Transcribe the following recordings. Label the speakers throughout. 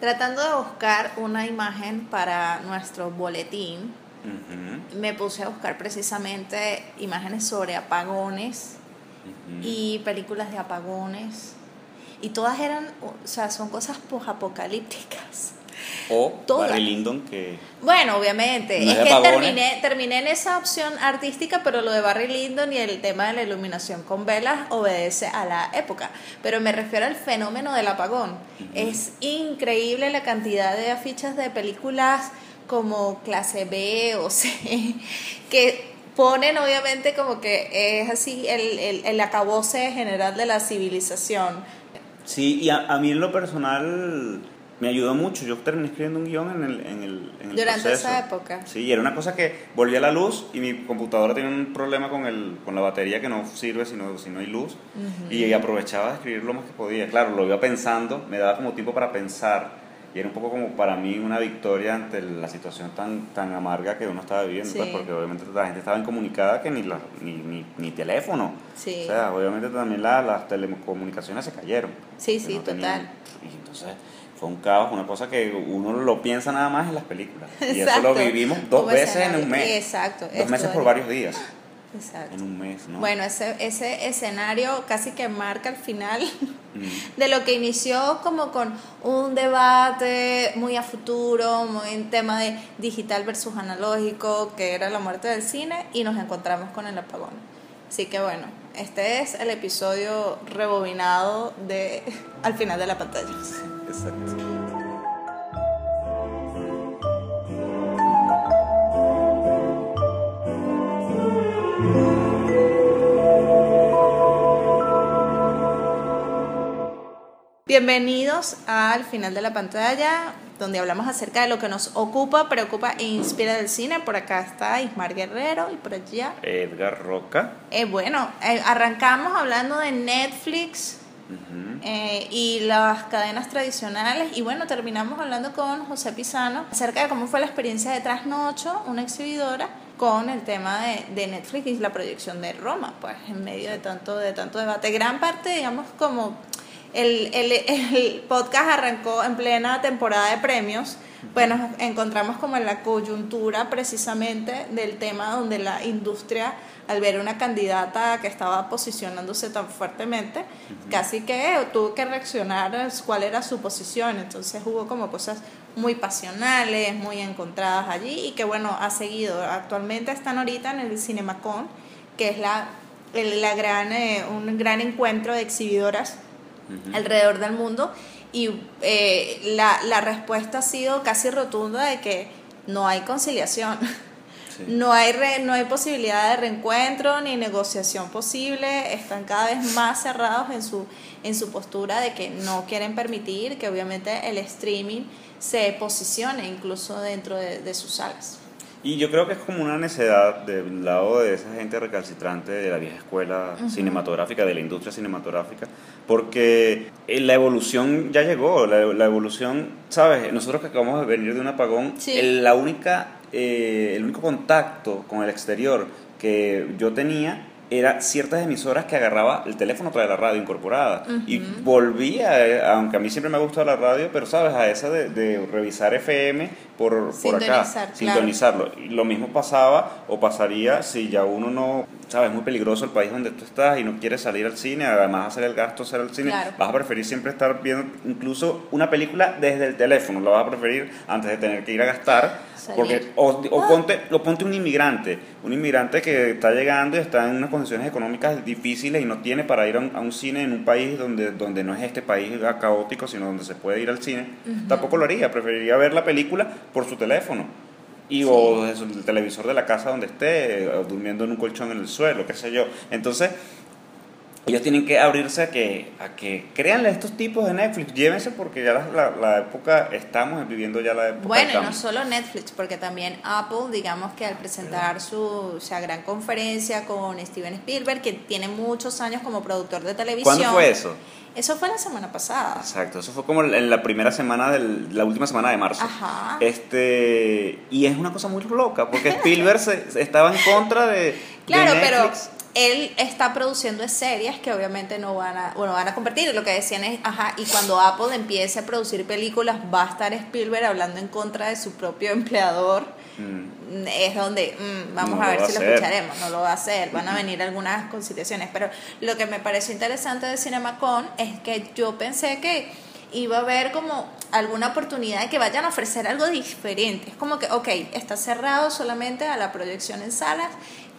Speaker 1: Tratando de buscar una imagen para nuestro boletín, me puse a buscar precisamente imágenes sobre apagones y películas de apagones. Y todas eran, o sea, son cosas apocalípticas.
Speaker 2: O. Barry Lyndon, que
Speaker 1: Bueno, obviamente.
Speaker 2: No
Speaker 1: es que terminé, terminé en esa opción artística, pero lo de Barry Lyndon y el tema de la iluminación con velas obedece a la época. Pero me refiero al fenómeno del apagón. Es increíble la cantidad de afiches de películas como clase B o C que ponen obviamente como que es así el, el, el acabose general de la civilización.
Speaker 2: Sí, y a, a mí en lo personal me ayudó mucho. Yo terminé escribiendo un guion en el, en el, en el
Speaker 1: Durante
Speaker 2: proceso.
Speaker 1: esa época.
Speaker 2: Sí, y era una cosa que volvía a la luz y mi computadora tenía un problema con, el, con la batería que no sirve si no, si no hay luz. Y aprovechaba de escribir lo más que podía. Claro, lo iba pensando, me daba como tiempo para pensar. Y era un poco como para mí una victoria ante la situación tan, tan amarga que uno estaba viviendo, pues,
Speaker 1: Sí.
Speaker 2: porque obviamente la gente estaba incomunicada que ni, la, ni, ni, ni teléfono.
Speaker 1: Sí.
Speaker 2: O sea, obviamente también la- las telecomunicaciones se cayeron.
Speaker 1: Sí, sí,
Speaker 2: no
Speaker 1: total.
Speaker 2: Y entonces fue un caos, una cosa que uno lo piensa nada más en las películas. Y eso lo vivimos dos veces en un mes.
Speaker 1: Exacto,
Speaker 2: Dos meses por varios días.
Speaker 1: Exacto.
Speaker 2: En un mes, ¿no?
Speaker 1: Bueno, ese, ese escenario casi que marca el final
Speaker 2: Mm.
Speaker 1: de lo que inició como con un debate muy a futuro, muy en tema de digital versus analógico, que era la muerte del cine, y nos encontramos con el apagón. Así que bueno, este es el episodio rebobinado de al final de la pantalla.
Speaker 2: Exacto.
Speaker 1: Bienvenidos al final de la pantalla, donde hablamos acerca de lo que nos ocupa, preocupa e inspira del cine. Por acá está Ismar Guerrero y por allá.
Speaker 2: Edgar Roca.
Speaker 1: Eh, bueno, eh, arrancamos hablando de Netflix eh, y las cadenas tradicionales y bueno, terminamos hablando con José Pisano acerca de cómo fue la experiencia de Trasnocho, una exhibidora, con el tema de, de Netflix y la proyección de Roma, pues en medio de tanto, de tanto debate. Gran parte, digamos, como el, el, el podcast arrancó en plena temporada de premios, pues nos encontramos como en la coyuntura precisamente del tema donde la industria, al ver una candidata que estaba posicionándose tan fuertemente, casi que tuvo que reaccionar a cuál era su posición. Entonces hubo como cosas muy pasionales, muy encontradas allí y que bueno, ha seguido. Actualmente están ahorita en el Cinemacon, que es la, el- la gran, eh, un gran encuentro de exhibidoras Alrededor del mundo y eh, la, la respuesta ha sido casi rotunda de que no hay conciliación.
Speaker 2: Sí.
Speaker 1: No hay, re- no hay posibilidad de reencuentro ni negociación posible, están cada vez más cerrados en su, en su postura de que no quieren permitir que obviamente el streaming se posicione incluso dentro de, de sus salas.
Speaker 2: Y yo creo que es como una necedad del lado de esa gente recalcitrante de la vieja escuela cinematográfica, de la industria cinematográfica, porque eh, la evolución ya llegó, la, la evolución, ¿sabes? Nosotros que acabamos de venir de un apagón,
Speaker 1: Sí.
Speaker 2: el, la única, eh, el único contacto con el exterior que yo tenía era ciertas emisoras que agarraba el teléfono trae la radio incorporada y volvía, eh, aunque a mí siempre me ha gustado la radio, pero sabes, a esa de, de revisar FM por, por acá,
Speaker 1: claro.
Speaker 2: sintonizarlo. Y lo mismo pasaba o pasaría si ya uno no, sabes, es muy peligroso el país donde tú estás y no quieres salir al cine, además hacer el gasto, hacer el cine,
Speaker 1: Claro.
Speaker 2: vas a preferir siempre estar viendo incluso una película desde el teléfono, lo vas a preferir antes de tener que ir a gastar.
Speaker 1: Salir.
Speaker 2: Porque, o, o ponte, o ponte un inmigrante, un inmigrante que está llegando y está en unas condiciones económicas difíciles y no tiene para ir a un, a un cine en un país donde, donde no es este país caótico, sino donde se puede ir al cine, tampoco lo haría, preferiría ver la película por su teléfono. Y o desde el televisor de la casa donde esté, o durmiendo en un colchón en el suelo, qué sé yo. Entonces, ellos tienen que abrirse a que, a que créanle a estos tipos de Netflix, llévense porque ya la, la, la época, estamos viviendo ya la época.
Speaker 1: Bueno, y no solo Netflix, porque también Apple, digamos que al presentar su o sea, gran conferencia con Steven Spielberg, que tiene muchos años como productor de televisión.
Speaker 2: ¿Cuándo fue eso?
Speaker 1: Eso fue la semana pasada.
Speaker 2: Exacto, eso fue como en la primera semana, del, la última semana de marzo.
Speaker 1: Ajá.
Speaker 2: Este, y es una cosa muy loca, porque Spielberg se, estaba en contra de, de
Speaker 1: Claro, pero
Speaker 2: Netflix.
Speaker 1: Él está produciendo series que obviamente no van a, bueno, van a convertir. Lo que decían es, ajá, y cuando Apple empiece a producir películas, va a estar Spielberg hablando en contra de su propio empleador. Mm. Es donde mm, vamos a ver si lo escucharemos. No lo va a hacer. Van a venir algunas conciliaciones. Pero lo que me pareció interesante de CinemaCon es que yo pensé que iba a haber como alguna oportunidad de que vayan a ofrecer algo diferente. Es como que, ok, está cerrado solamente a la proyección en salas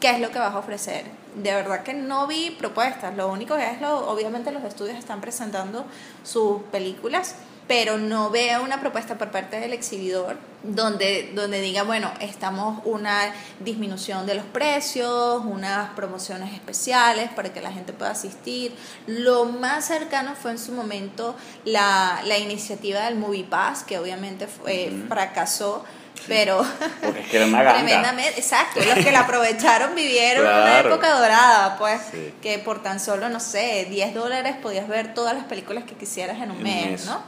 Speaker 1: qué es lo que vas a ofrecer. De verdad que no vi propuestas, lo único que es, lo, obviamente los estudios están presentando sus películas, pero no veo una propuesta por parte del exhibidor donde, donde diga, bueno, estamos una disminución de los precios, unas promociones especiales para que la gente pueda asistir. Lo más cercano fue en su momento la, la iniciativa del Movie Pass, que obviamente fue, fracasó pero
Speaker 2: porque es que era una ganga.
Speaker 1: tremendamente exacto los que la aprovecharon vivieron una época dorada pues que por tan solo no sé 10 dólares podías ver todas las películas que quisieras en un mes, no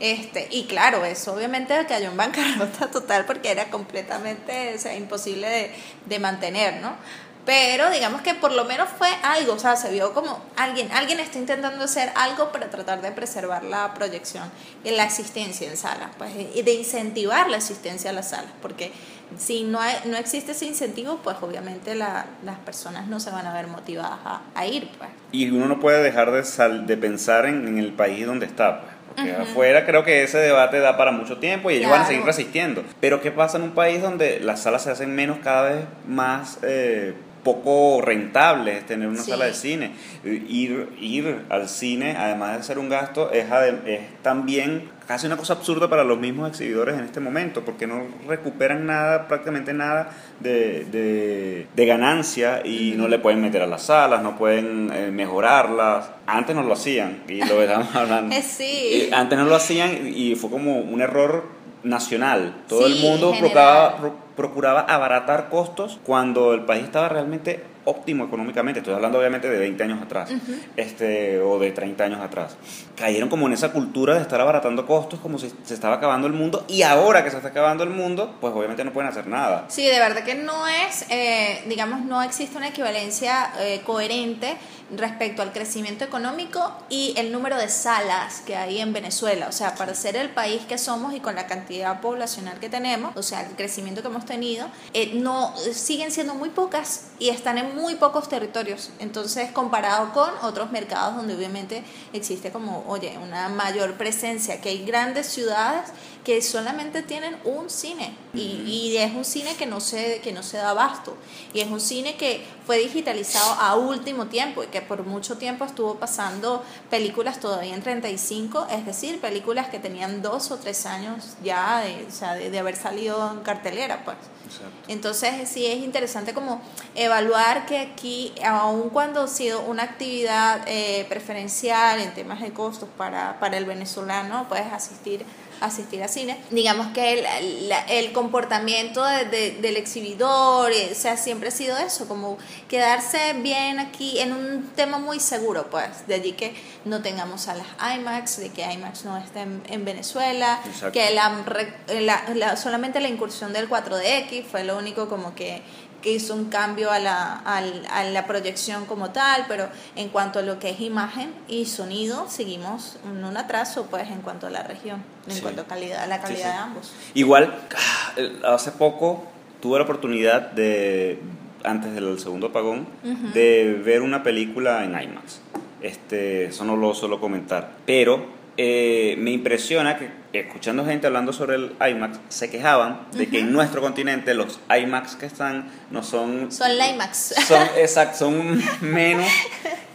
Speaker 1: este y claro eso obviamente cayó en bancarrota total porque era completamente o sea, imposible de, de mantener no pero digamos que por lo menos fue algo, o sea, se vio como alguien, alguien está intentando hacer algo para tratar de preservar la proyección y la asistencia en salas, pues, y de incentivar la asistencia a las salas, porque si no, hay, no existe ese incentivo, pues obviamente la, las personas no se van a ver motivadas a, ir, pues.
Speaker 2: Y uno no puede dejar de, sal, de pensar en, el país donde está, pues. Porque afuera creo que ese debate da para mucho tiempo y ellos van a seguir resistiendo. Pero ¿qué pasa en un país donde las salas se hacen menos cada vez más eh, poco rentable tener una sala de cine. Ir, ir al cine, además de ser un gasto, es, es también casi una cosa absurda para los mismos exhibidores en este momento, porque no recuperan nada, prácticamente nada de, de, ganancia y no le pueden meter a las salas, no pueden eh, mejorarlas. Antes no lo hacían, y lo estamos hablando.
Speaker 1: sí.
Speaker 2: antes no lo hacían y fue como un error nacional. Todo el mundo procuraba, procuraba abaratar costos cuando el país estaba realmente óptimo económicamente. Estoy hablando obviamente de 20 años atrás este, o de 30 años atrás. Cayeron como en esa cultura de estar abaratando costos como si se estaba acabando el mundo y ahora que se está acabando el mundo, pues obviamente no pueden hacer nada.
Speaker 1: Sí, de verdad que no es, eh, digamos, no existe una equivalencia eh, coherente respecto al crecimiento económico y el número de salas que hay en Venezuela. O sea, para ser el país que somos y con la cantidad poblacional que tenemos, o sea, el crecimiento que hemos tenido, eh, no siguen siendo muy pocas y están en muy pocos territorios. Entonces, comparado con otros mercados donde obviamente existe como, oye, una mayor presencia, que hay grandes ciudades que solamente tienen un cine y, y, es un cine que no se que no se da abasto y es un cine que fue digitalizado a último tiempo y que por mucho tiempo estuvo pasando películas todavía en 35 es decir películas que tenían dos o tres años ya de, o sea, de, haber salido en cartelera pues. Entonces sí es interesante como evaluar que aquí aun cuando ha sido una actividad eh, preferencial en temas de costos para, para el venezolano puedes asistir asistir a cine. Digamos que el, el comportamiento de, del exhibidor, eh, o sea, siempre ha sido eso, como quedarse bien aquí en un tema muy seguro, pues, de allí que no tengamos a las IMAX, de que IMAX no esté en, Venezuela, que la, la, solamente la incursión del 4DX fue lo único como que que hizo un cambio a la, a, la proyección como tal, pero en cuanto a lo que es imagen y sonido, seguimos en un atraso pues en cuanto a la región, en cuanto a calidad, la calidad de ambos.
Speaker 2: Igual, ah, hace poco tuve la oportunidad de, antes del segundo apagón, de ver una película en IMAX. Este, eso no lo suelo comentar, pero eh, me impresiona que escuchando gente hablando sobre el IMAX se quejaban de que en nuestro continente los IMAX que están no son
Speaker 1: son IMAX.
Speaker 2: son exacto son menos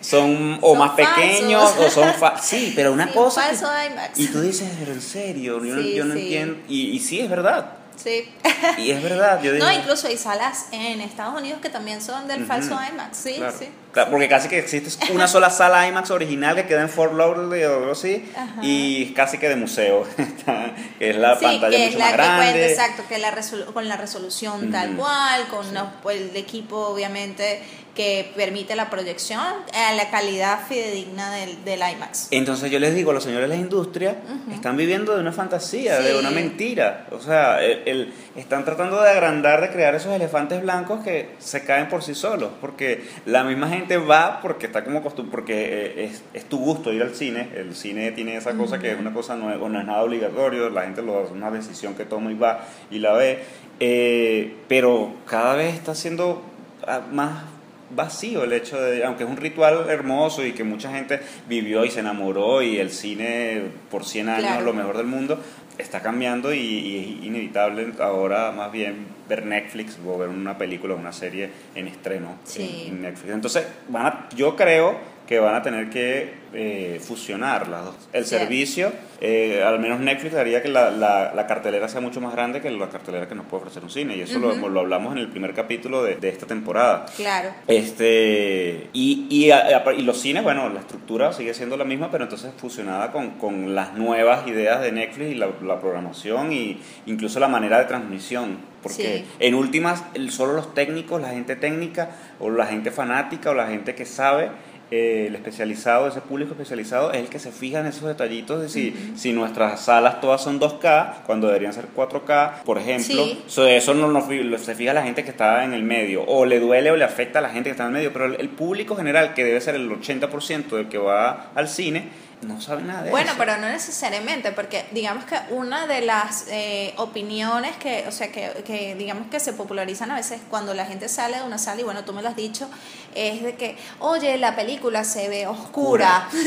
Speaker 2: son o más pequeños o son sí pero una cosa
Speaker 1: falso IMAX.
Speaker 2: y tú dices pero en serio yo, no, entiendo y, y sí es verdad
Speaker 1: Sí.
Speaker 2: Y es verdad, yo digo.
Speaker 1: No, incluso hay salas en Estados Unidos que también son del falso IMAX, sí, sí.
Speaker 2: Claro, porque casi que existe una sola sala IMAX original que queda en Fort Lauderdale o algo así, y casi que de museo. que es la
Speaker 1: Sí,
Speaker 2: pantalla
Speaker 1: que
Speaker 2: mucho
Speaker 1: es la
Speaker 2: más
Speaker 1: que
Speaker 2: grande.
Speaker 1: cuenta, exacto, que la con la resolución tal cual, con los- pues, el equipo obviamente que permite la proyección a la calidad fidedigna del, del IMAX.
Speaker 2: Entonces yo les digo, los señores de la industria están viviendo de una fantasía, de una mentira. O sea, el- el- están tratando de agrandar, de crear esos elefantes blancos que se caen por sí solos. Porque la misma gente va porque está como costumbre, porque eh, es, es tu gusto ir al cine. El cine tiene esa cosa que es una cosa no es, no es nada obligatorio, la gente lo hace una decisión que toma y va y la ve. Eh, pero cada vez está siendo ah, más vacío el hecho de, aunque es un ritual hermoso y que mucha gente vivió y se enamoró y el cine por 100 años
Speaker 1: Claro.
Speaker 2: lo mejor del mundo, está cambiando y, y es inevitable ahora más bien ver Netflix o ver una película o una serie en estreno
Speaker 1: Sí.
Speaker 2: en, en Netflix. Entonces, van a, yo creo que van a tener que eh, fusionar las dos. El servicio, eh, al menos Netflix haría que la, la, la cartelera sea mucho más grande que la cartelera que nos puede ofrecer un cine. Y eso lo-
Speaker 1: Ujú.
Speaker 2: lo, hablamos en el primer capítulo de, de esta temporada.
Speaker 1: Claro.
Speaker 2: Este, y, y, a- y los cines, bueno, la estructura sigue siendo la misma, pero entonces fusionada con, con las nuevas ideas de Netflix y la, la programación y incluso la manera de transmisión. Porque
Speaker 1: Sí.
Speaker 2: en últimas, el- solo los técnicos, la gente técnica o la gente fanática o la gente que sabe, eh, el especializado, ese público especializado, es el que se fija en esos detallitos de si, si nuestras salas todas son 2K, cuando deberían ser 4K, por ejemplo.
Speaker 1: Sí.
Speaker 2: So, eso no, no se fija la gente que está en el medio, o le duele o le afecta a la gente que está en el medio, pero el, el público general, que debe ser el 80% del que va al cine, no sabe nada de
Speaker 1: Bueno,
Speaker 2: eso.
Speaker 1: pero no necesariamente, porque digamos que una de las eh, opiniones que, o sea, que, que digamos que se popularizan a veces cuando la gente sale de una sala, y bueno, tú me lo has dicho, es de que, oye, la película se ve oscura.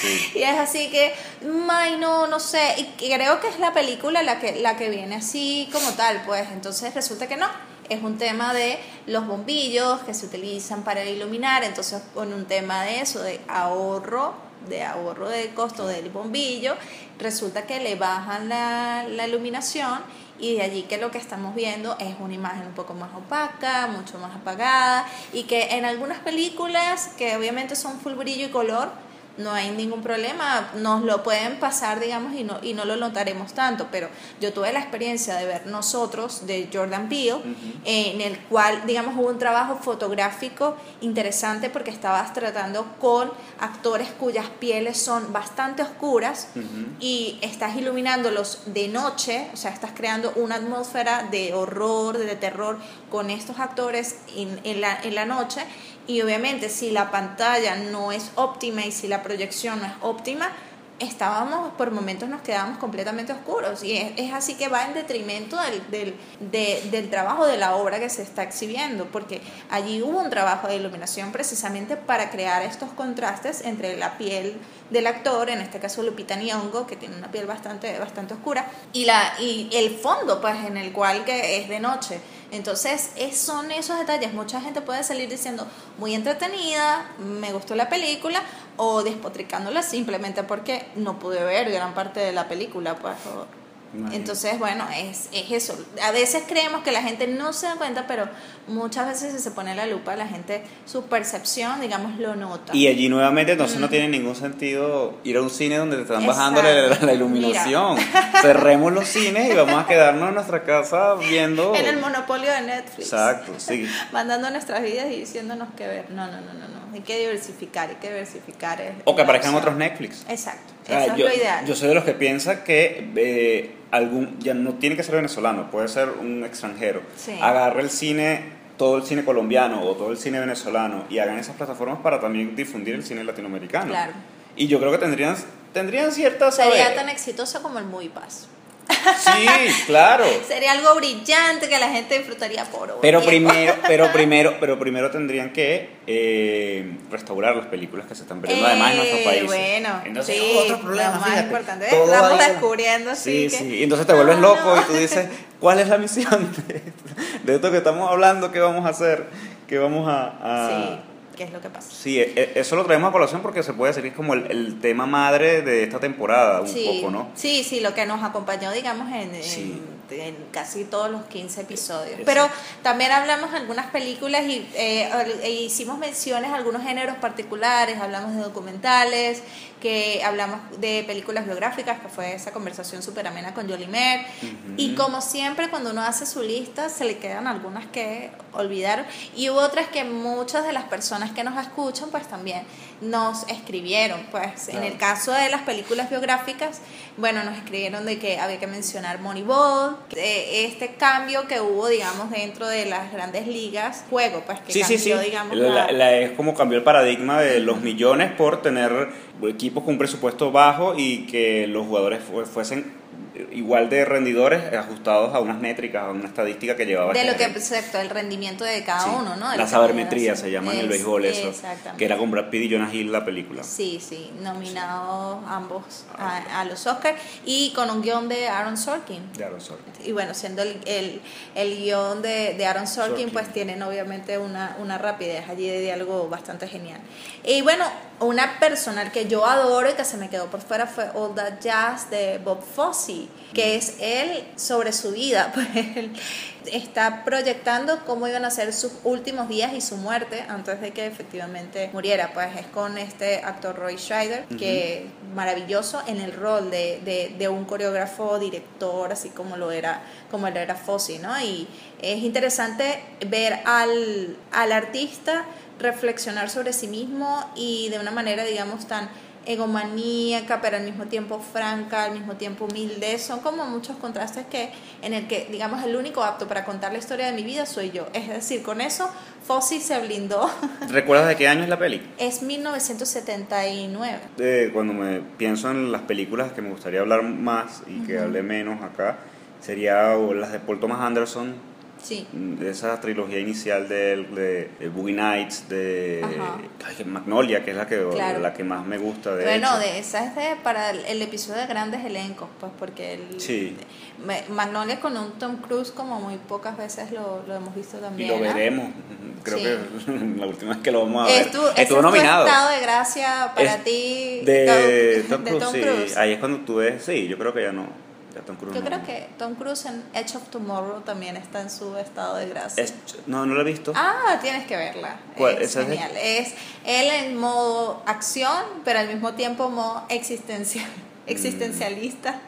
Speaker 2: Sí.
Speaker 1: y es así que, ay, no, no sé, y creo que es la película la que, la que viene así como tal, pues entonces resulta que no. Es un tema de los bombillos que se utilizan para iluminar, entonces con un tema de eso, de ahorro de ahorro de costo del bombillo, resulta que le bajan la, la iluminación y de allí que lo que estamos viendo es una imagen un poco más opaca, mucho más apagada y que en algunas películas que obviamente son full brillo y color, no hay ningún problema, nos lo pueden pasar, digamos, y no, y no lo notaremos tanto, pero yo tuve la experiencia de ver nosotros, de Jordan Peele, en el cual, digamos, hubo un trabajo fotográfico interesante porque estabas tratando con actores cuyas pieles son bastante oscuras y estás iluminándolos de noche, o sea, estás creando una atmósfera de horror, de terror con estos actores en, en la, en la noche y obviamente si la pantalla no es óptima y si la proyección no es óptima, estábamos, por momentos nos quedábamos completamente oscuros y es, así que va en detrimento del, del, de- del trabajo de la obra que se está exhibiendo, porque allí hubo un trabajo de iluminación precisamente para crear estos contrastes entre la piel del actor, en este caso Lupita Nyong'o, que tiene una piel bastante, bastante oscura, y, la, y el fondo, pues, en el cual que es de noche. Entonces, es, son esos detalles. Mucha gente puede salir diciendo, muy entretenida, me gustó la película, o despotricándola simplemente porque no pude ver gran parte de la película, pues. Entonces, bueno, es, es eso. A veces creemos que la gente no se da cuenta, pero muchas veces si se pone la lupa, la gente, su percepción, digamos, lo nota.
Speaker 2: Y allí nuevamente entonces no tiene ningún sentido ir a un cine donde te están bajando la, la iluminación. Cerremos los cines y vamos a quedarnos en nuestra casa viendo...
Speaker 1: en el monopolio de Netflix.
Speaker 2: Exacto, sí.
Speaker 1: mandando nuestras vidas y diciéndonos qué ver. No, no, no, no, no. Hay que diversificar, hay que diversificar. es-
Speaker 2: O que aparezcan
Speaker 1: opción.
Speaker 2: otros Netflix.
Speaker 1: Exacto,
Speaker 2: O sea,
Speaker 1: eso
Speaker 2: yo,
Speaker 1: es lo ideal.
Speaker 2: yo soy de los que piensa que eh, algún ya no tiene que ser venezolano, puede ser un extranjero.
Speaker 1: Sí.
Speaker 2: Agarre el cine, todo el cine colombiano o todo el cine venezolano y hagan esas plataformas para también difundir el cine latinoamericano.
Speaker 1: Claro.
Speaker 2: Y yo creo que tendrían tendrían ciertas
Speaker 1: Sería
Speaker 2: saber-
Speaker 1: tan exitoso como el Movie Pass.
Speaker 2: Sí, claro.
Speaker 1: Sería algo brillante que la gente disfrutaría por horas.
Speaker 2: Pero primero, pero primero, pero primero tendrían que eh, restaurar las películas que se están perdiendo además en nuestros
Speaker 1: Eh,
Speaker 2: países.
Speaker 1: Bueno,
Speaker 2: Entonces,
Speaker 1: sí,
Speaker 2: otro problema,
Speaker 1: lo más importante.
Speaker 2: Todo
Speaker 1: Estamos descubriendo
Speaker 2: Sí,
Speaker 1: que-
Speaker 2: sí. Entonces te vuelves
Speaker 1: No,
Speaker 2: loco
Speaker 1: no.
Speaker 2: y tú dices, ¿cuál es la misión de, de esto que estamos hablando? ¿Qué vamos a hacer? ¿Qué vamos a, a-
Speaker 1: Sí. Qué es lo que pasa.
Speaker 2: Sí, e- e- eso lo traemos a colación porque se puede decir que es como el, el tema madre de esta temporada, un
Speaker 1: sí,
Speaker 2: poco, ¿no?
Speaker 1: Sí, sí, lo que nos acompañó, digamos, en, en-
Speaker 2: Sí.
Speaker 1: en casi todos los 15 episodios.
Speaker 2: Exacto.
Speaker 1: Pero también hablamos de algunas películas y eh, e hicimos menciones a algunos géneros particulares, hablamos de documentales, que hablamos de películas biográficas, que fue esa conversación súper amena con Jolie Mer. Y como siempre, cuando uno hace su lista, se le quedan algunas que olvidaron. Y hubo otras que muchas de las personas que nos escuchan, pues también nos escribieron. Pues en el caso de las películas biográficas, bueno, nos escribieron de que había que mencionar Moneyball, este cambio que hubo, digamos, dentro de las grandes ligas, juego, pues que
Speaker 2: Sí, sí,
Speaker 1: cambió,
Speaker 2: sí.
Speaker 1: digamos,
Speaker 2: La-
Speaker 1: la-
Speaker 2: la- es como cambió el paradigma de los millones por tener equipos con un presupuesto bajo y que los jugadores fu- fuesen igual de rendidores ajustados a unas métricas, a una estadística que llevaba.
Speaker 1: de lo que, exacto, el rendimiento de cada
Speaker 2: Sí,
Speaker 1: uno, ¿no?
Speaker 2: La sabermetría se llama en el
Speaker 1: Es-
Speaker 2: béisbol eso. Que era con Brad Pitt y Jonah Hill la película.
Speaker 1: Sí, sí, nominados ambos a, a los Oscars y con un guion de Aaron Sorkin.
Speaker 2: De Aaron Sorkin.
Speaker 1: Y bueno, siendo el, el, el guion de, de Aaron Sorkin,
Speaker 2: Sorkin.
Speaker 1: pues tienen obviamente una, una rapidez allí de diálogo bastante genial. Y bueno, una personal que yo adoro y que se me quedó por fuera fue All That Jazz de Bob Fosse, que es él sobre su vida. Pues él está proyectando cómo iban a ser sus últimos días y su muerte antes de que efectivamente muriera. Pues es con este actor Roy Scheider, que maravilloso en el rol de, de, de un coreógrafo, director, así como lo era, como lo era Fosse, ¿no? Y es interesante ver al, al artista reflexionar sobre sí mismo y de una manera, digamos, tan egomaníaca, pero al mismo tiempo franca, al mismo tiempo humilde. Son como muchos contrastes que en el que, digamos, el único apto para contar la historia de mi vida soy yo. Es decir, con eso Fossi se blindó.
Speaker 2: ¿Recuerdas de qué año es la peli?
Speaker 1: es 1979.
Speaker 2: Eh, cuando me pienso en las películas que me gustaría hablar más y que hable menos acá, sería las de Paul Thomas Anderson,
Speaker 1: Sí.
Speaker 2: de esa trilogía inicial de, él, de, de Boogie Nights, de ay, Magnolia, que es la que,
Speaker 1: Claro.
Speaker 2: la que más me gusta de
Speaker 1: bueno,
Speaker 2: hecho.
Speaker 1: de esa es de, para el, el episodio de grandes elencos, pues porque el,
Speaker 2: Sí.
Speaker 1: Me- Magnolia con un Tom Cruise como muy pocas veces lo, lo hemos visto
Speaker 2: y
Speaker 1: también.
Speaker 2: lo
Speaker 1: ¿ah?
Speaker 2: veremos. Creo
Speaker 1: Sí.
Speaker 2: que la última vez que lo vamos a ver. Estuvo
Speaker 1: fue
Speaker 2: nominado.
Speaker 1: estado de gracia para
Speaker 2: Es
Speaker 1: ti
Speaker 2: De
Speaker 1: Tom-
Speaker 2: Tom Cruise, sí. Ahí es cuando tú ves, sí, yo creo que ya no. Ya Tom Cruise
Speaker 1: Yo
Speaker 2: no.
Speaker 1: creo que Tom Cruise en Edge of Tomorrow también está en su estado de gracia.
Speaker 2: Es- no, no lo he visto.
Speaker 1: Ah, tienes que verla.
Speaker 2: ¿Cuál?
Speaker 1: Es
Speaker 2: ¿Esa es de-
Speaker 1: genial. Es él en modo acción, pero al mismo tiempo modo existencial,
Speaker 2: Mm.
Speaker 1: existencialista,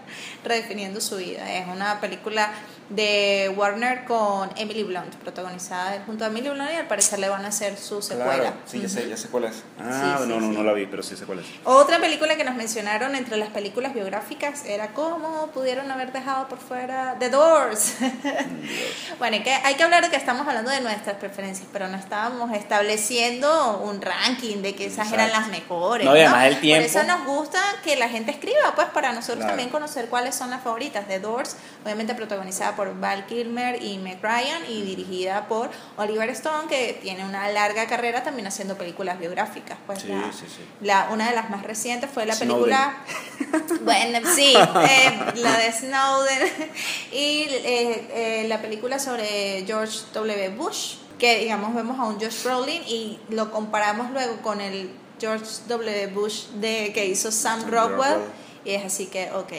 Speaker 1: redefiniendo su vida. Es una película de Warner con Emily Blunt, protagonizada junto a Emily Blunt y al parecer le van a hacer su secuela.
Speaker 2: Claro, sí, ya sé, ya sé cuál es. Ah,
Speaker 1: Sí, sí,
Speaker 2: no, no,
Speaker 1: sí.
Speaker 2: no la vi, pero sí sé cuál es.
Speaker 1: Otra película que nos mencionaron entre las películas biográficas era cómo pudieron haber dejado por fuera The Doors. bueno, hay que, hay que hablar de que estamos hablando de nuestras preferencias, pero no estábamos estableciendo un ranking de que esas eran las mejores.
Speaker 2: No, y además el
Speaker 1: Por
Speaker 2: tiempo.
Speaker 1: eso nos gusta que la gente escriba, pues para nosotros
Speaker 2: Claro.
Speaker 1: también conocer cuáles son las favoritas. The Doors, obviamente protagonizada por Val Kilmer y Meg Ryan y dirigida por Oliver Stone, que tiene una larga carrera también haciendo películas biográficas. Pues
Speaker 2: Sí,
Speaker 1: la-
Speaker 2: sí, sí.
Speaker 1: la, una de las más recientes fue la
Speaker 2: Snowden.
Speaker 1: película, bueno, sí, eh, la de Snowden y eh, eh, la película sobre George W. Bush, que digamos vemos a un Josh Brolin y lo comparamos luego con el George W. Bush de que hizo Sam
Speaker 2: Sam
Speaker 1: Rockwell.
Speaker 2: Rockwell.
Speaker 1: Y es así que, ok,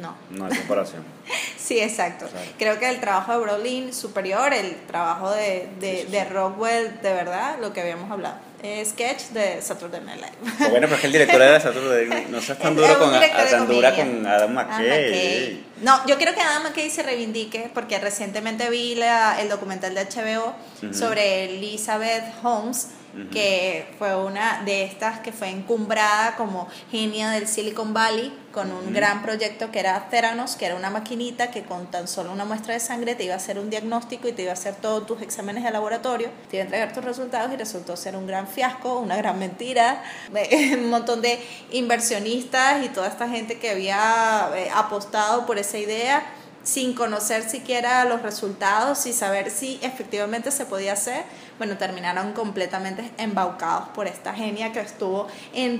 Speaker 1: no.
Speaker 2: No hay comparación.
Speaker 1: Sí, exacto. Creo que el trabajo de Brolin superior, el trabajo de, de,
Speaker 2: Sí, sí,
Speaker 1: de
Speaker 2: sí.
Speaker 1: Rockwell, de verdad, lo que habíamos hablado. Eh, sketch de Saturday Night Live.
Speaker 2: O bueno, pero es que el director era Saturday Night No seas tan duro con,
Speaker 1: de
Speaker 2: tan dura con Adam
Speaker 1: Adam
Speaker 2: McKay.
Speaker 1: No, yo quiero que Adam McKay se reivindique porque recientemente vi la, el documental de HBO sobre Elizabeth Holmes, Que fue una de estas que fue encumbrada como genia del Silicon Valley con un gran proyecto que era Theranos, que era una maquinita que con tan solo una muestra de sangre te iba a hacer un diagnóstico y te iba a hacer todos tus exámenes de laboratorio, te iba a entregar tus resultados y resultó ser un gran fiasco, una gran mentira, un montón de inversionistas y toda esta gente que había eh, apostado por esa idea sin conocer siquiera los resultados y saber si efectivamente se podía hacer, bueno, terminaron completamente embaucados por esta genia que estuvo en,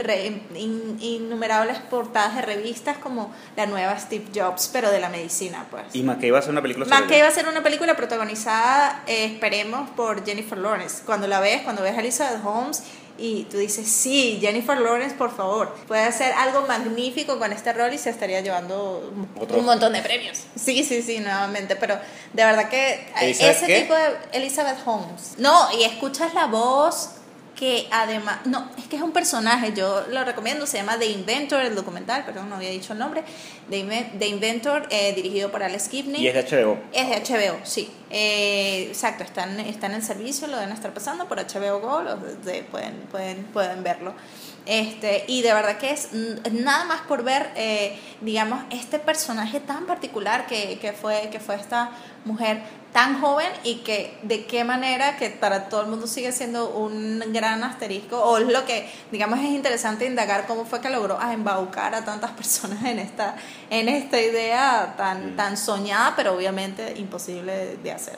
Speaker 1: innumerables portadas de revistas como la nueva Steve Jobs, pero de la medicina, pues.
Speaker 2: ¿Y McKay va a ser una película
Speaker 1: sobre McKay va a ser una película protagonizada, eh, esperemos, por Jennifer Lawrence. Cuando la ves, cuando ves a Elizabeth Holmes y tú dices, sí, Jennifer Lawrence, por favor, puede hacer algo magnífico con este rol y se estaría llevando un montón de premios. Sí, sí, sí, nuevamente, pero de verdad que ese tipo de Elizabeth Holmes. No, y escuchas la voz que además, no, es que es un personaje, yo lo recomiendo, se llama The Inventor, el documental, perdón, no había dicho el nombre, The, Inventor, eh, dirigido por Alex Gibney.
Speaker 2: Y es de HBO.
Speaker 1: Es de HBO, sí. Eh, exacto, están, están en servicio, lo deben estar pasando por HBO Go, pueden, pueden, pueden verlo. Este, y de verdad que es nada más por ver, eh, digamos, este personaje tan particular que, que, fue, que fue esta mujer tan joven y que de qué manera que para todo el mundo sigue siendo un gran asterisco o es lo que digamos es interesante indagar cómo fue que logró embaucar a tantas personas en esta en esta idea tan mm. tan soñada pero obviamente imposible de hacer.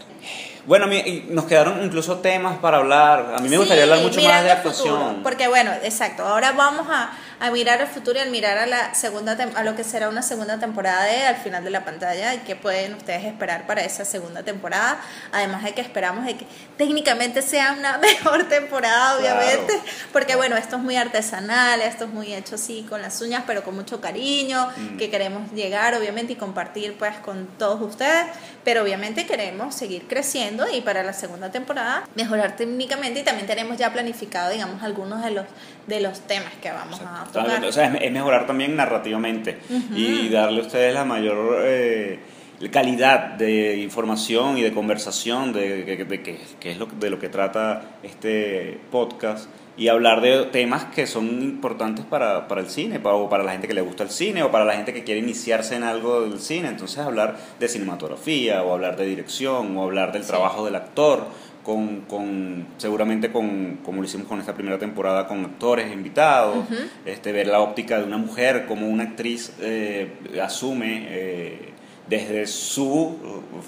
Speaker 2: Bueno nos quedaron incluso temas para hablar. A mí me gustaría hablar mucho más de actuación.
Speaker 1: porque bueno exacto ahora vamos a a mirar al futuro y al mirar a la segunda a lo que será una segunda temporada de al final de la pantalla y qué pueden ustedes esperar para esa segunda temporada. Además de que esperamos de que técnicamente sea una mejor temporada obviamente porque bueno esto es muy artesanal esto es muy hecho sí con las uñas pero con mucho cariño mm. que queremos llegar obviamente y compartir pues con todos ustedes pero obviamente queremos seguir creciendo y para la segunda temporada mejorar técnicamente y también tenemos ya planificado digamos algunos de los de los temas que vamos a tocar.
Speaker 2: O sea, es, mejorar también narrativamente y darle a ustedes la mayor eh, calidad de información y de conversación de, de, de, que es lo, de lo que trata este podcast y hablar de temas que son importantes para, para el cine, para, o para la gente que le gusta el cine, o para la gente que quiere iniciarse en algo del cine. Entonces hablar de cinematografía, o hablar de dirección, o hablar del trabajo del actor, con, con, seguramente con, como lo hicimos con esta primera temporada, con actores invitados, este, ver la óptica de una mujer, como una actriz eh, asume eh, desde su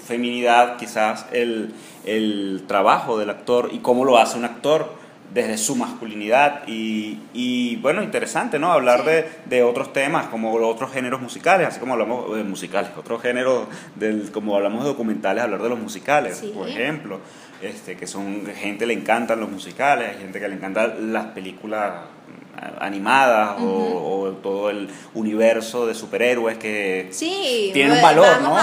Speaker 2: feminidad quizás el, el trabajo del actor y cómo lo hace un actor desde su masculinidad y, y bueno, interesante, ¿no? Hablar de, de, otros temas, como otros géneros musicales, así como hablamos de musicales, otros géneros, del, como hablamos de documentales, hablar de los musicales, por ejemplo, este, que son, gente le encantan los musicales, hay gente que le encantan las películas animadas o, todo el universo de superhéroes que
Speaker 1: sí,
Speaker 2: tienen un valor,
Speaker 1: ¿no?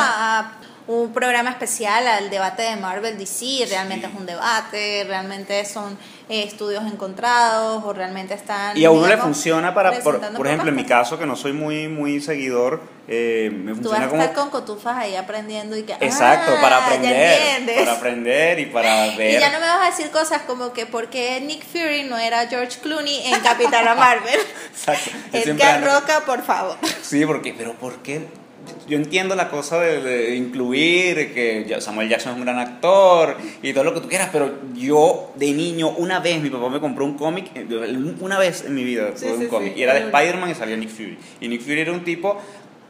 Speaker 1: Un programa especial al debate de Marvel DC, realmente es un debate, realmente son eh, estudios encontrados o realmente están...
Speaker 2: Y a uno le funciona para, por, ejemplo, en mi caso, que no soy muy, muy seguidor, eh, me funciona
Speaker 1: Tú vas a estar con cotufas ahí aprendiendo y que...
Speaker 2: Exacto, para ah, aprender, para aprender y para ver...
Speaker 1: Y ya no me vas a decir cosas como que por qué Nick Fury no era George Clooney en Capitana Marvel. Exacto. Edgar Roca, por favor.
Speaker 2: Sí, porque, pero ¿por qué yo entiendo la cosa de, incluir que Samuel Jackson es un gran actor y todo lo que tú quieras, pero yo de niño, una vez mi papá me compró un cómic, eh, una vez en mi vida un cómic, y era de Spider-Man y salía Nick Fury. Y Nick Fury era un tipo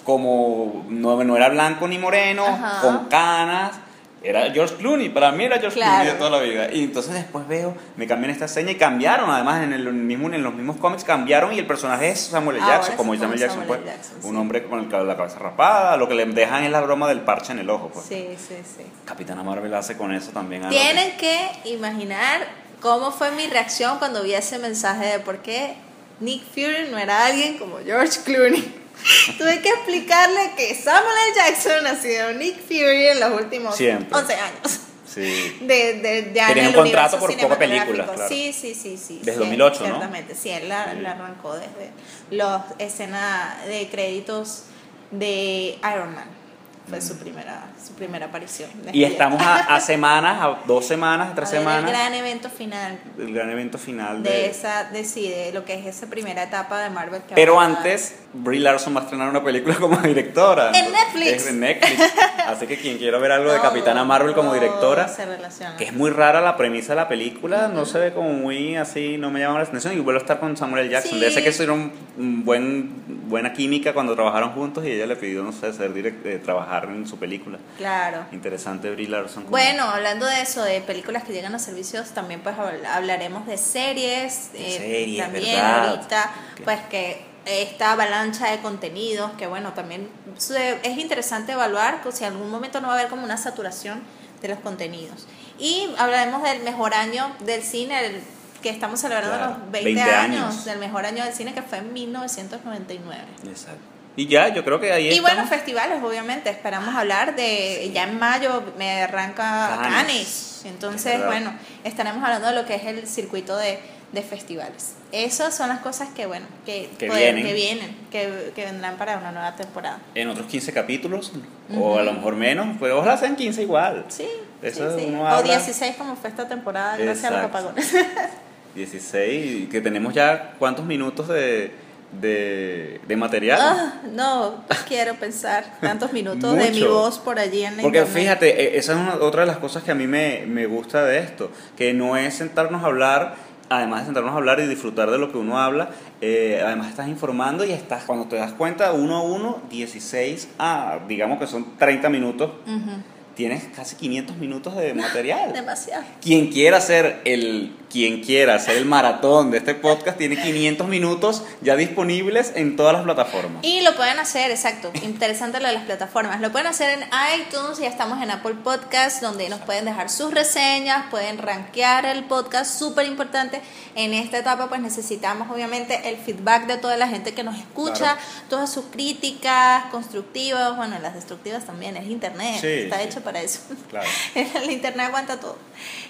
Speaker 2: como, no, no era blanco ni moreno, con canas era George Clooney, para mí era George Clooney de toda la vida. Y entonces después veo, me cambian esta seña y cambiaron, además en, el mismo, en los mismos cómics cambiaron y el personaje es Samuel L. Jackson, como Samuel Jackson, pues, un hombre con la cabeza rapada, lo que le dejan es la broma del parche en el ojo. Pues.
Speaker 1: Sí, sí, sí.
Speaker 2: Capitana Marvel hace con eso también.
Speaker 1: Tienen que... imaginar cómo fue mi reacción cuando vi ese mensaje de por qué Nick Fury no era alguien como George Clooney. Tuve que explicarle que Samuel L. Jackson ha sido Nick Fury en los últimos 11 años.
Speaker 2: Sí.
Speaker 1: De, de, de
Speaker 2: Tenía un contrato por poca película. Claro.
Speaker 1: Sí, sí, sí, sí.
Speaker 2: Desde 2008,
Speaker 1: ¿no? Exactamente, sí, él la, arrancó desde la escena de créditos de Iron Man. Fue su primera, su primera aparición.
Speaker 2: Y estamos a, semanas, a dos semanas, a tres semanas.
Speaker 1: El gran evento final.
Speaker 2: El gran evento final
Speaker 1: de, de esa, de, sí, de lo que es esa primera etapa de Marvel.
Speaker 2: Pero antes, Brie Larson va a estrenar una película como directora.
Speaker 1: En Netflix.
Speaker 2: En Netflix. Así que quien quiera ver algo de Capitana Marvel como directora,
Speaker 1: se relaciona.
Speaker 2: que es muy rara la premisa de la película, no se ve como muy así, no me llama la atención. Y vuelvo a estar con Samuel. Jackson. Sí. De que hicieron un buen, buena química cuando trabajaron juntos y ella le pidió, no sé, ser direct, eh, trabajar trabajar en su película.
Speaker 1: Claro.
Speaker 2: Interesante Brie Larson.
Speaker 1: Bueno, hablando de eso, de películas que llegan a servicios, también pues habl- hablaremos de series.
Speaker 2: De
Speaker 1: eh,
Speaker 2: series,
Speaker 1: también
Speaker 2: ¿verdad?
Speaker 1: ahorita, pues que esta avalancha de contenidos, que bueno, también es interesante evaluar si en algún momento no va a haber como una saturación de los contenidos. Y hablaremos del mejor año del cine, el que estamos celebrando
Speaker 2: Claro,
Speaker 1: los 20,
Speaker 2: 20
Speaker 1: años,
Speaker 2: años.
Speaker 1: del mejor año del cine, que fue en 1999.
Speaker 2: Exacto. Y ya, yo creo que ahí
Speaker 1: Y bueno, festivales, obviamente. Esperamos hablar de. Ya en mayo me arranca
Speaker 2: Cannes.
Speaker 1: Cannes.
Speaker 2: Es
Speaker 1: Entonces,
Speaker 2: verdad.
Speaker 1: bueno, estaremos hablando de lo que es el circuito de, de festivales. Esas son las cosas que, bueno, que,
Speaker 2: Que vienen.
Speaker 1: que vienen, que, que vendrán para una nueva temporada.
Speaker 2: En otros 15 capítulos, o a lo mejor menos, pues ojalá sean 15 igual.
Speaker 1: Sí.
Speaker 2: Eso
Speaker 1: sí, sí. O
Speaker 2: habla-
Speaker 1: 16 como fue esta temporada, gracias a los
Speaker 2: Exacto.
Speaker 1: apagones.
Speaker 2: 16, que tenemos ya cuántos minutos de, de, de material.
Speaker 1: Ah, no quiero pensar tantos minutos de mi voz por allí en la
Speaker 2: Porque
Speaker 1: internet.
Speaker 2: fíjate, eh, esa es una- otra de las cosas que a mí me, me gusta de esto, que no es sentarnos a hablar, además de sentarnos a hablar y disfrutar de lo que uno habla, eh, además estás informando y estás, cuando te das cuenta, uno a uno, 16 a, digamos que son 30 minutos, tienes casi 500 minutos de material.
Speaker 1: Demasiado.
Speaker 2: Quien quiera hacer el quien quiera hacer el maratón de este podcast tiene 500 minutos ya disponibles en todas las plataformas.
Speaker 1: Y lo pueden hacer, exacto. Interesante lo de las plataformas. Lo pueden hacer en iTunes, ya estamos en Apple Podcast, donde nos pueden dejar sus reseñas, pueden rankear el podcast, súper importante. En esta etapa, pues necesitamos obviamente el feedback de toda la gente que nos escucha,
Speaker 2: Claro.
Speaker 1: todas sus críticas constructivas, bueno, las destructivas también, es Internet,
Speaker 2: Sí,
Speaker 1: está
Speaker 2: sí.
Speaker 1: hecho para eso.
Speaker 2: Claro.
Speaker 1: El internet aguanta todo.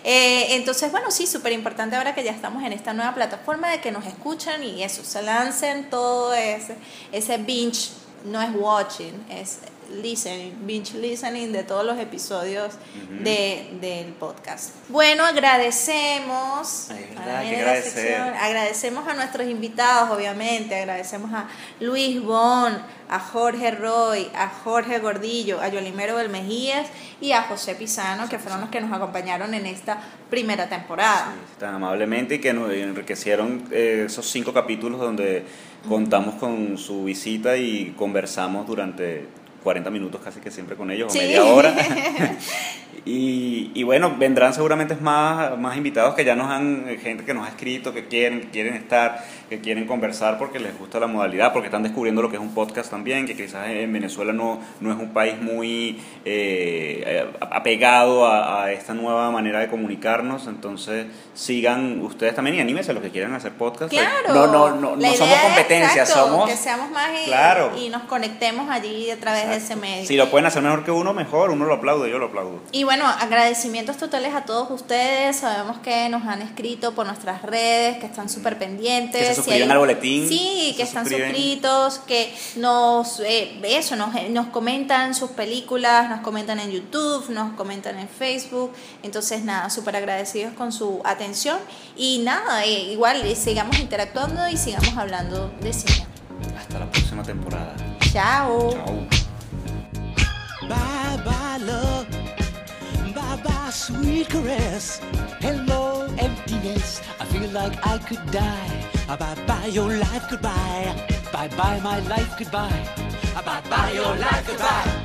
Speaker 1: Eh, entonces, bueno, sí, súper importante ahora que ya estamos en esta nueva plataforma de que nos escuchan y eso, se lancen todo ese, ese binge, no es watching, es listening, binge listening de todos los episodios de, del podcast. Bueno, agradecemos.
Speaker 2: Ay, verdad, que agradecer.
Speaker 1: Agradecemos a nuestros invitados, obviamente. Agradecemos a Luis Bon, a Jorge Roy, a Jorge Gordillo, a Yolimero Belmejías y a José Pisano, que fueron los que nos acompañaron en esta primera temporada.
Speaker 2: tan amablemente y que nos enriquecieron eh, esos cinco capítulos donde contamos con su visita y conversamos durante 40 minutos casi que siempre con ellos,
Speaker 1: Sí.
Speaker 2: o media hora. y, y bueno, vendrán seguramente más, más invitados que ya nos han, eh, gente que nos ha escrito, que quieren, que quieren estar, que quieren conversar porque les gusta la modalidad, porque están descubriendo lo que es un podcast también, que quizás en Venezuela no, no es un país muy eh, apegado a, a esta nueva manera de comunicarnos, entonces sigan ustedes también y anímense a los que quieran hacer podcast.
Speaker 1: Claro.
Speaker 2: No, no, no, no somos competencia,
Speaker 1: exacto,
Speaker 2: somos...
Speaker 1: Que seamos más y,
Speaker 2: Claro.
Speaker 1: y nos conectemos allí a través de ese medio.
Speaker 2: Si lo pueden hacer mejor que uno, mejor, uno lo aplaude, yo lo aplaudo.
Speaker 1: Y bueno, agradecimientos totales a todos ustedes. Sabemos que nos han escrito por nuestras redes, que están súper pendientes.
Speaker 2: Que se
Speaker 1: Si
Speaker 2: suscriben
Speaker 1: hay-
Speaker 2: al boletín,
Speaker 1: Sí, que están
Speaker 2: suscriben.
Speaker 1: suscritos, que nos, eh, eso, nos, eh, nos comentan sus películas, nos comentan en YouTube, nos comentan en Facebook. Entonces, nada, súper agradecidos con su atención. Y nada, eh, igual sigamos interactuando y sigamos hablando de cine.
Speaker 2: Hasta la próxima temporada.
Speaker 1: Chao.
Speaker 2: Chao.
Speaker 3: Bye bye, love. Bye sweet caress. Hello, emptiness. I feel like I could die. Bye bye, your life goodbye. Bye bye, my life goodbye. Bye bye, your life goodbye.